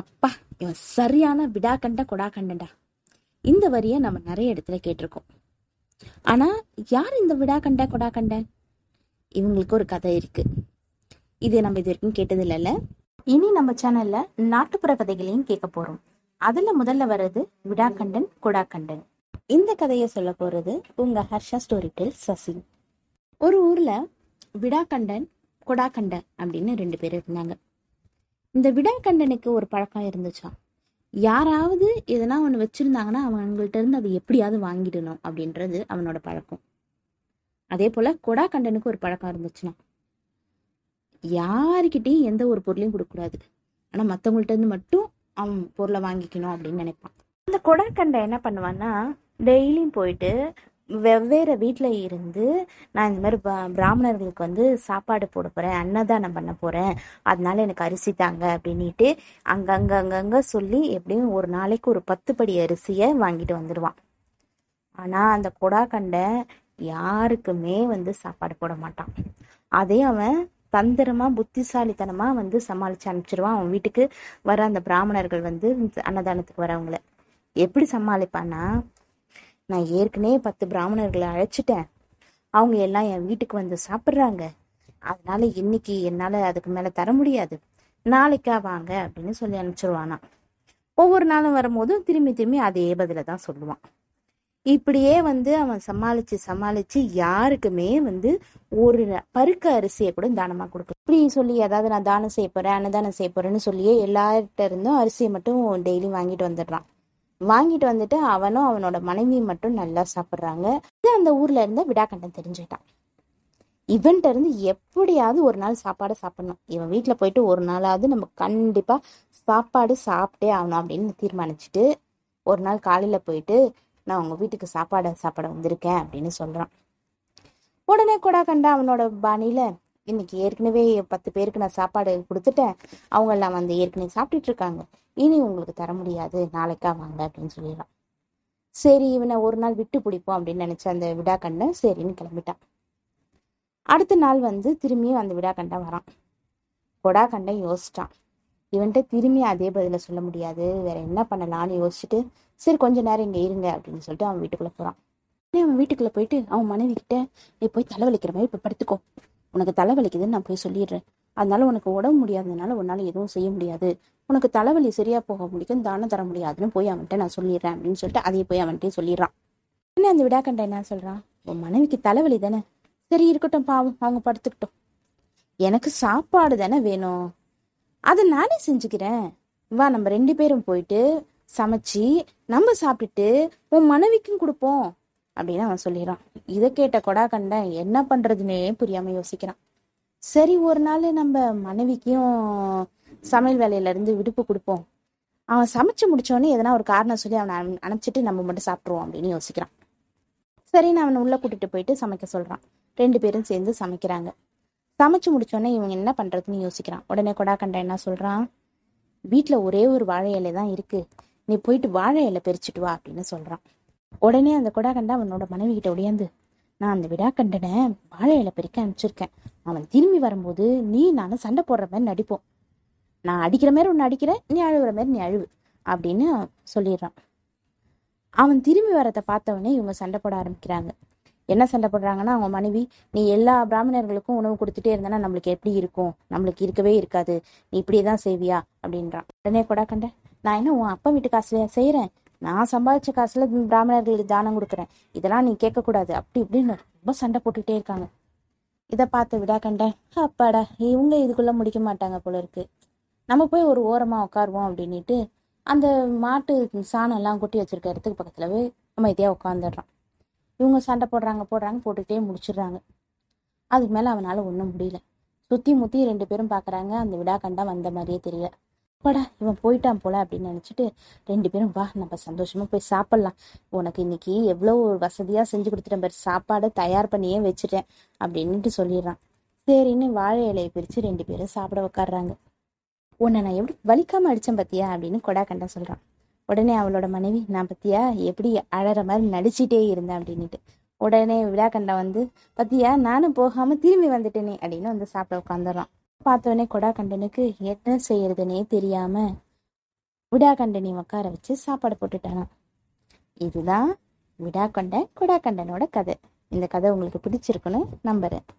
அப்பா இவன் சரியான விடாக்கண்ட கொடாக்கண்டா இந்த வரியை நம்ம நிறைய இடத்துல கேட்டிருக்கோம். ஆனா யார் இந்த விடாக்கண்ட கொடாக்கண்ட? இவங்களுக்கு ஒரு கதை இருக்கு. இது நம்ம இது வரைக்கும் கேட்டது இல்லைல்ல இனி நம்ம சேனல்ல நாட்டுப்புற கதைகளையும் கேட்க போறோம். அதுல முதல்ல வர்றது விடாக்கண்டன் கொடாக்கண்டன். இந்த கதையை சொல்ல போறது உங்க ஹர்ஷா ஸ்டோரி டெல் சசி. ஒரு ஊர்ல விடாக்கண்டன் கொடாக்கண்டன் அப்படின்னு ரெண்டு பேர் இருந்தாங்க. இந்த விடாக்கண்டனுக்கு ஒரு பழக்கம் இருந்துச்சாம் யாராவது எதனா ஒன்று வச்சிருந்தாங்கன்னா அவங்கள்ட்ட இருந்து அதை எப்படியாவது வாங்கிடணும் அப்படின்றது அவனோட பழக்கம். அதே போல கொடாக்கண்டனுக்கு ஒரு பழக்கம் இருந்துச்சுன்னா. யாருக்கிட்டையும் எந்த ஒரு பொருளையும் கொடுக்கக்கூடாது. ஆனா மற்றவங்கள்ட்ட இருந்து மட்டும் அவன் பொருளை வாங்கிக்கணும் அப்படின்னு நினைப்பான். அந்த கொடாக்கண்டை என்ன பண்ணுவான்னா டெய்லியும் போயிட்டு வெவ்வேறு வீட்டில் இருந்து நான் இந்த மாதிரி பிராமணர்களுக்கு வந்து சாப்பாடு போட போகிறேன் அன்னதானம் பண்ண போகிறேன் அதனால எனக்கு அரிசி தாங்க அப்படின்ட்டு அங்கங்கே அங்கங்கே சொல்லி எப்படியும் ஒரு நாளைக்கு ஒரு பத்து படி அரிசியை வாங்கிட்டு வந்துடுவான் ஆனால் அந்த கொடாக்கண்டை யாருக்குமே வந்து சாப்பாடு போட மாட்டான். அதே அவன் தந்திரமாக புத்திசாலித்தனமாக வந்து சமாளித்து அனுப்பிச்சிருவான். அவன் வீட்டுக்கு வர அந்த பிராமணர்கள் வந்து அன்னதானத்துக்கு வரவங்கள. எப்படி சமாளிப்பான்னா நான் ஏற்கனவே பத்து பிராமணர்களை அழைச்சிட்டேன். அவங்க எல்லாம் என் வீட்டுக்கு வந்து சாப்பிட்றாங்க. அதனால இன்னைக்கு என்னால் அதுக்கு மேலே தர முடியாது. நாளைக்கா வாங்க அப்படின்னு சொல்லி அனுப்பிச்சிருவானா. ஒவ்வொரு நாளும் வரும்போதும் திரும்பி திரும்பி அதே பதில தான் சொல்லுவான். இப்படியே வந்து அவன் சமாளிச்சு சமாளிச்சு யாருக்குமே வந்து ஒரு பருக்க அரிசியை கூட தானமாக கொடுக்க இப்படி சொல்லி அதாவது நான் தானம் செய்ய போறேன் அன்னதானம் செய்ய போறேன்னு சொல்லியே எல்லார்கிட்ட இருந்தும் அரிசியை மட்டும் டெய்லி வாங்கிட்டு வந்துடுறான். வாங்கிட்டு வந்துட்டு அவனும் அவனோட மனைவி மட்டும் நல்லா சாப்பிட்றாங்க. இது அந்த ஊர்ல இருந்த விடாக்கண்டன் தெரிஞ்சுட்டான் இவன்கிட்ட இருந்து எப்படியாவது ஒரு நாள் சாப்பாடு சாப்பிடணும். இவன் வீட்டில் போயிட்டு ஒரு நாளாவது நம்ம கண்டிப்பா சாப்பாடு சாப்பிட்டே ஆகணும் அப்படின்னு தீர்மானிச்சுட்டு ஒரு நாள் காலையில போயிட்டு நான் உங்க வீட்டுக்கு சாப்பாடு சாப்பிட வந்திருக்கேன் அப்படின்னு சொல்றான். உடனே கூட கண்டா அவனோட பாணியில இன்னைக்கு ஏற்கனவே பத்து பேருக்கு நான் சாப்பாடு கொடுத்துட்டேன். அவங்க எல்லாம் வந்து ஏற்கனவே சாப்பிட்டுட்டு இருக்காங்க. இனி உங்களுக்கு தர முடியாது நாளைக்கா வாங்க அப்படின்னு சொல்லிடுறான். சரி இவனை ஒரு நாள் விட்டு பிடிப்போம் அப்படின்னு நினைச்ச அந்த விடாக்கண்டன் சரின்னு கிளம்பிட்டான். அடுத்த நாள் வந்து திரும்பியும் அந்த விடாக்கண்டன் வரான். கொடாக்கண்டன் யோசிச்சான். இவன்கிட்ட திரும்பி அதே பதில சொல்ல முடியாது. வேற என்ன பண்ணலாம்னு யோசிச்சுட்டு சரி கொஞ்ச நேரம் இங்க இருங்க அப்படின்னு சொல்லிட்டு அவன் வீட்டுக்குள்ள போறான். அவன் வீட்டுக்குள்ள போயிட்டு அவன் மனைவி கிட்ட நீ போய் தலைவலிக்கிற மாதிரி இப்ப படுத்துக்கோ. உனக்கு தலைவலிக்குதுன்னு நான் போய் சொல்லிடுறேன். அதனால உனக்கு உடம்பு முடியாததுனால உன்னால எதுவும் செய்ய முடியாது. உனக்கு தலைவலி சரியா போக முடியும் தானம் தர முடியாதுன்னு போய் அவன்கிட்ட நான் சொல்லிடுறேன் அப்படின்னு சொல்லிட்டு அதையே போய் அவன்கிட்ட சொல்லிடுறான். என்ன அந்த விடாக்கண்ட என்ன சொல்றான்? உன் மனைவிக்கு தலைவலி தானே? சரி இருக்கட்டும் பாவம் அவங்க படுத்துக்கிட்டோம். எனக்கு சாப்பாடு தானே வேணும். அதை நானே செஞ்சுக்கிறேன். வா நம்ம ரெண்டு பேரும் போயிட்டு சமைச்சு நம்ம சாப்பிட்டுட்டு உன் மனைவிக்கும் கொடுப்போம் அப்படின்னு அவன் சொல்லிடுறான். இதை கேட்ட கொடா கண்டன் என்ன பண்றதுன்னே புரியாம யோசிக்கிறான். சரி ஒரு நாள் நம்ம மனைவிக்கும் சமையல் வேலையிலேருந்து விடுப்பு கொடுப்போம். அவன் சமைச்சு முடிச்சோடனே எதனா ஒரு காரணம் சொல்லி அவனை அனு- அனுப்பிச்சிட்டு நம்ம மட்டும் சாப்பிட்ருவோம் அப்படின்னு யோசிக்கிறான். சரின்னு அவனை உள்ள கூட்டிட்டு போயிட்டு சமைக்க சொல்றான். ரெண்டு பேரும் சேர்ந்து சமைக்கிறாங்க. சமைச்சு முடிச்சோடனே இவங்க என்ன பண்றதுன்னு யோசிக்கிறான். உடனே கொடாக்கண்டா என்ன சொல்றான்? வீட்டில் ஒரே ஒரு வாழை இலை தான் இருக்கு. நீ போயிட்டு வாழை இலை பறிச்சுட்டு வா அப்படின்னு சொல்றான். உடனே அந்த கொடாக்கண்டா அவனோட மனைவி கிட்ட ஒடியாந்து நான் அந்த விடாக்கண்டனை வாழை இலை அனுப்பிச்சிருக்கேன். அவன் திரும்பி வரும்போது நீ நானும் சண்டை போடுற மாதிரி நடிப்போம். நான் அடிக்கிற மாதிரி ஒன்று அடிக்கிறேன் நீ அழுகுற மாதிரி நீ அழுவு அப்படின்னு சொல்லிடுறான். அவன் திரும்பி வரதை பார்த்தவொடனே இவங்க சண்டை போட ஆரம்பிக்கிறாங்க. என்ன சண்டை போடுறாங்கன்னா அவங்க மனைவி நீ எல்லா பிராமணர்களுக்கும் உணவு கொடுத்துட்டே இருந்தனா நம்மளுக்கு எப்படி இருக்கும்? நம்மளுக்கு இருக்கவே இருக்காது. நீ இப்படியே தான் செய்வியா? அப்படின்றான். உடனே கொடாக்கண்ட நான் என்ன உன் அப்பா வீட்டு காசு செய்கிறேன் நான் சம்பாதிச்ச காசுல பிராமணர்களுக்கு தானம் கொடுக்குறேன். இதெல்லாம் நீ கேட்கக்கூடாது. அப்படி இப்படின்னு ரொம்ப சண்டை போட்டுட்டே இருக்காங்க. இதை பார்த்து விடாக்கண்டேன் அப்பாடா இவங்க இதுக்குள்ள முடிக்க மாட்டாங்க போல இருக்கு. நம்ம போய் ஒரு ஓரமா உட்காருவோம் அப்படின்னுட்டு அந்த மாட்டு சாணம் எல்லாம் கொட்டி வச்சிருக்க இடத்துக்கு பக்கத்துல போய் அமைதியா உட்காந்துடுறான் இவங்க சண்டை போடுறாங்க போடுறாங்க போட்டுட்டே முடிச்சிடுறாங்க. அதுக்கு மேல அவனால ஒன்றும் முடியல. சுத்தி முத்தி ரெண்டு பேரும் பாக்குறாங்க. அந்த விடா கண்டா வந்த மாதிரியே தெரியல. அப்பாடா இவன் போயிட்டான் போல அப்படின்னு நினைச்சிட்டு ரெண்டு பேரும் வா நம்ம சந்தோஷமா போய் சாப்பிடலாம். உனக்கு இன்னைக்கு எவ்வளோ ஒரு வசதியா செஞ்சு கொடுத்துட்டேன் பாரு. சாப்பாடு தயார் பண்ணியே வச்சுட்டேன் அப்படின்ட்டு சொல்லிடுறான். சரின்னு வாழை இலையை பிரிச்சு ரெண்டு பேரும் சாப்பிட உக்காடுறாங்க உன்னை நான் எப்படி வலிக்காம அடிச்சேன் பத்தியா? அப்படின்னு கொடாக்கண்டா சொல்றான். உடனே அவளோட மனைவி நான் பத்தியா எப்படி அழற மாதிரி நடிச்சிட்டே இருந்தேன் அப்படின்ட்டு உடனே விடாக்கண்டா வந்து பத்தியா நானும் போகாம திரும்பி வந்துட்டேனே அப்படின்னு வந்து சாப்பிட உட்காந்துடுறான் பார்த்தவொடனே கொடாக்கண்டனுக்கு என்ன செய்யறதுனே தெரியாம விடாக்கண்டனி உட்கார வச்சு சாப்பாடு போட்டுட்டானான் இதுதான் விடாக்கொண்டன் கொடாகண்டனோட கதை. இந்த கதை உங்களுக்கு பிடிச்சிருக்குன்னு நம்புறேன்.